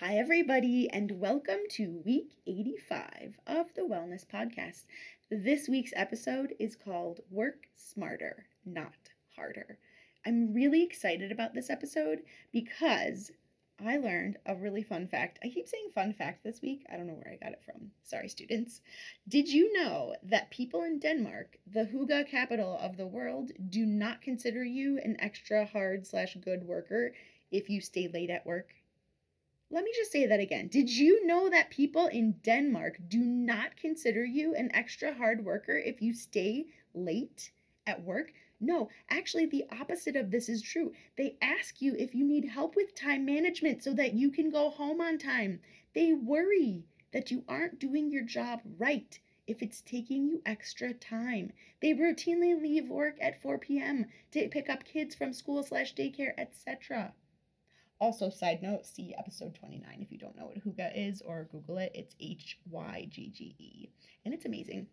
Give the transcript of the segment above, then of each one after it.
Hi, everybody, and welcome to week 85 of the Wellness Podcast. This week's episode is called Work Smarter, Not Harder. I'm really excited about this episode because I learned a really fun fact. I keep saying fun fact this week. I don't know where I got it from. Sorry, students. Did you know that people in Denmark, the hygge capital of the world, do not consider you an extra hard slash good worker if you stay late at work? Let me just say that again. Did you know that people in Denmark do not consider you an extra hard worker if you stay late at work? No, actually, the opposite of this is true. They ask you if you need help with time management so that you can go home on time. They worry that you aren't doing your job right if it's taking you extra time. They routinely leave work at 4 p.m. to pick up kids from school slash daycare, etc. Also, side note, see episode 29 if you don't know what hygge is or Google it. It's H Y G G E. And it's amazing.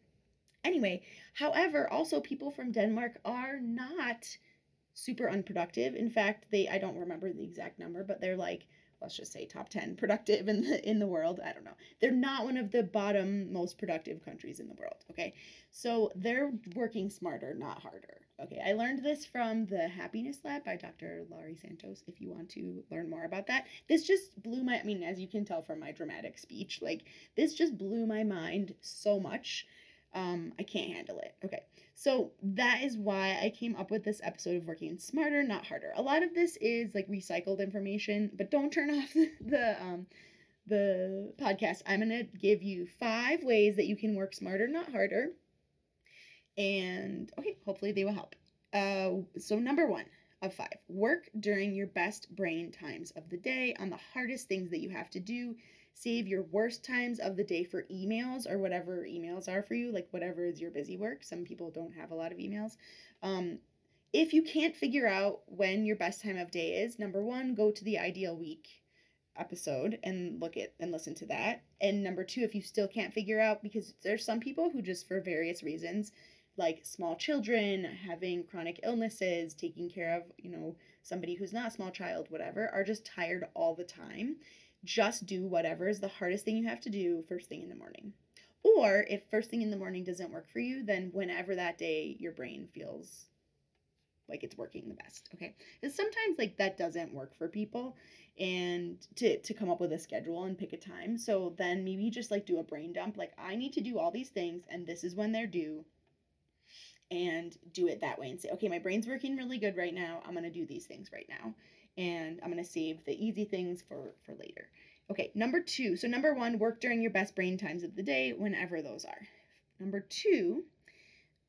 Anyway, however, also people from Denmark are not super unproductive. In fact, they I don't remember the exact number, but they're like let's just say top 10 productive in the in the world. I don't know. They're not one of the bottom most productive countries in the world, okay? So they're working smarter, not harder. Okay, I learned this from the Happiness Lab by Dr. Laurie Santos. If you want to learn more about that, this just blew my I mean, as you can tell from my dramatic speech, like this just blew my mind so much um, I can't handle it. Okay. So that is why I came up with this episode of working smarter, not harder. A lot of this is like recycled information, but don't turn off the, the um the podcast. I'm to give you 5 ways that you can work smarter, not harder. And okay, hopefully they will help. Uh so number 1 of 5. Work during your best brain times of the day on the hardest things that you have to do save your worst times of the day for emails or whatever emails are for you, like whatever is your busy work. Some people don't have a lot of emails. Um, if you can't figure out when your best time of day is, number one, go to the ideal week episode and look at and listen to that. And number two, if you still can't figure out, because there's some people who just for various reasons, like small children, having chronic illnesses, taking care of, you know, somebody who's not a small child, whatever, are just tired all the time just do whatever is the hardest thing you have to do first thing in the morning. Or if first thing in the morning doesn't work for you, then whenever that day your brain feels like it's working the best. Okay. Because sometimes like that doesn't work for people and to to come up with a schedule and pick a time. So then maybe just like do a brain dump. Like I need to do all these things and this is when they're due. And do it that way and say, okay, my brain's working really good right now. I'm gonna do these things right now and I'm going to save the easy things for for later. Okay, number 2. So number 1, work during your best brain times of the day whenever those are. Number 2,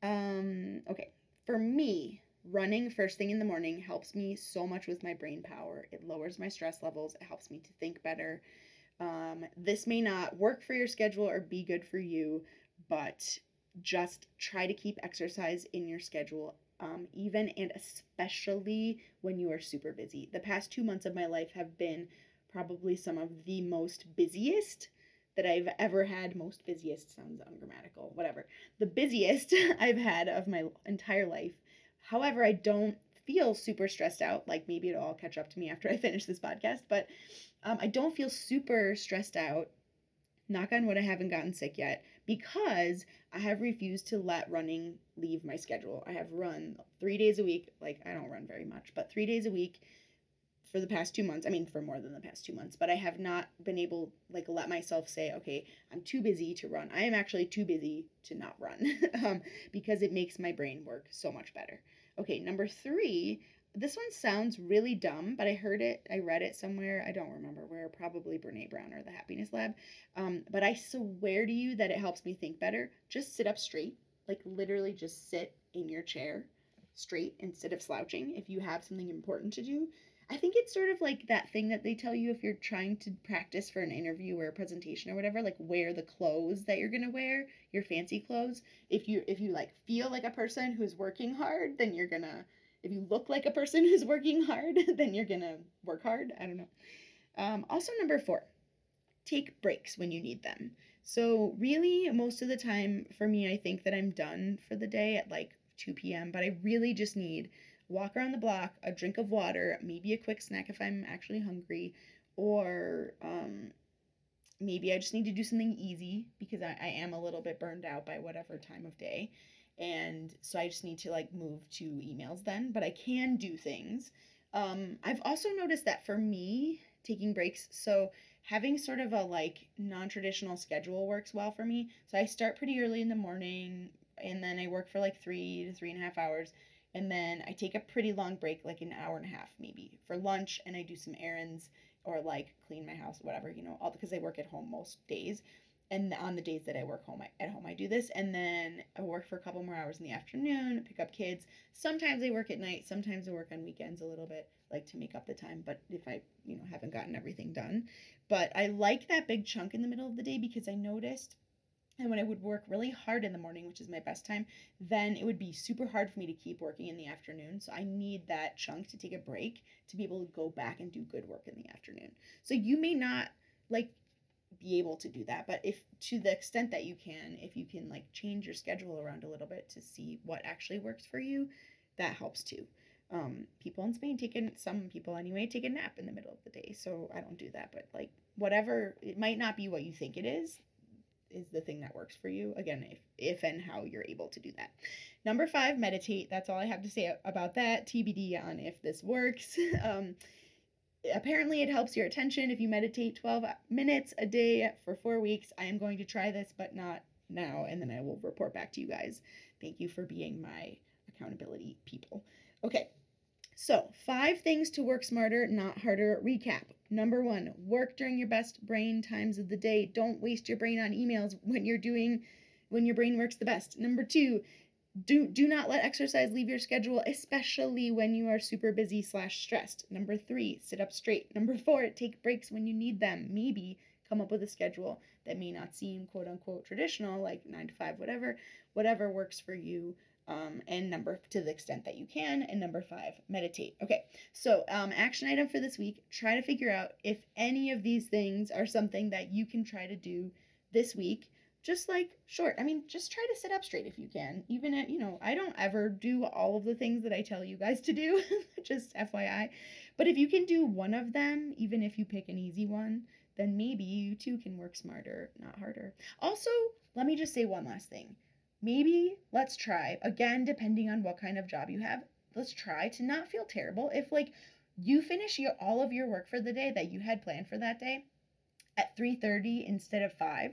um okay, for me, running first thing in the morning helps me so much with my brain power. It lowers my stress levels, it helps me to think better. Um, this may not work for your schedule or be good for you, but just try to keep exercise in your schedule um, even and especially when you are super busy. The past two months of my life have been probably some of the most busiest that I've ever had. Most busiest sounds ungrammatical, whatever. The busiest I've had of my entire life. However, I don't feel super stressed out. Like maybe it'll all catch up to me after I finish this podcast, but um, I don't feel super stressed out. Knock on wood, I haven't gotten sick yet because I have refused to let running leave my schedule. I have run three days a week. Like, I don't run very much, but three days a week for the past two months. I mean, for more than the past two months, but I have not been able, like, let myself say, okay, I'm too busy to run. I am actually too busy to not run um, because it makes my brain work so much better. Okay, number three, this one sounds really dumb, but I heard it, I read it somewhere. I don't remember where, probably Brene Brown or the Happiness Lab. Um, but I swear to you that it helps me think better. Just sit up straight, like literally just sit in your chair straight instead of slouching if you have something important to do. I think it's sort of like that thing that they tell you if you're trying to practice for an interview or a presentation or whatever, like wear the clothes that you're gonna wear, your fancy clothes. If you if you like feel like a person who's working hard, then you're gonna if you look like a person who's working hard, then you're gonna work hard. I don't know. Um, also, number four, take breaks when you need them. So, really, most of the time for me, I think that I'm done for the day at like 2 p.m., but I really just need walk around the block, a drink of water, maybe a quick snack if I'm actually hungry, or um, maybe I just need to do something easy because I, I am a little bit burned out by whatever time of day. And so I just need to like move to emails then, but I can do things. Um, I've also noticed that for me, taking breaks, so having sort of a like non traditional schedule works well for me. So I start pretty early in the morning and then I work for like three to three and a half hours. And then I take a pretty long break, like an hour and a half maybe, for lunch, and I do some errands or like clean my house, whatever, you know, all because I work at home most days. And on the days that I work home, I, at home, I do this. And then I work for a couple more hours in the afternoon, pick up kids. Sometimes I work at night. Sometimes I work on weekends a little bit, like to make up the time. But if I, you know, haven't gotten everything done, but I like that big chunk in the middle of the day because I noticed and when I would work really hard in the morning, which is my best time, then it would be super hard for me to keep working in the afternoon. So I need that chunk to take a break to be able to go back and do good work in the afternoon. So you may not like be able to do that, but if to the extent that you can, if you can like change your schedule around a little bit to see what actually works for you, that helps too. Um, people in Spain take in some people anyway take a nap in the middle of the day, so I don't do that. But like whatever, it might not be what you think it is is the thing that works for you. Again, if if and how you're able to do that. Number five, meditate. That's all I have to say about that. TBD on if this works. um, apparently, it helps your attention if you meditate 12 minutes a day for four weeks. I am going to try this, but not now, and then I will report back to you guys. Thank you for being my accountability people. Okay, so five things to work smarter, not harder. Recap. Number one, work during your best brain times of the day. Don't waste your brain on emails when you're doing when your brain works the best. Number two, do do not let exercise leave your schedule, especially when you are super busy slash stressed. Number three, sit up straight. Number four, take breaks when you need them. Maybe come up with a schedule that may not seem quote unquote traditional, like nine to five, whatever, whatever works for you um, and number to the extent that you can. And number five, meditate. Okay, so um, action item for this week try to figure out if any of these things are something that you can try to do this week. Just like short, I mean, just try to sit up straight if you can. Even if, you know, I don't ever do all of the things that I tell you guys to do, just FYI. But if you can do one of them, even if you pick an easy one, then maybe you too can work smarter, not harder. Also, let me just say one last thing maybe let's try again depending on what kind of job you have let's try to not feel terrible if like you finish your all of your work for the day that you had planned for that day at 3:30 instead of 5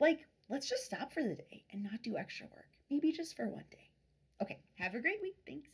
like let's just stop for the day and not do extra work. Maybe just for one day. Okay have a great week. Thanks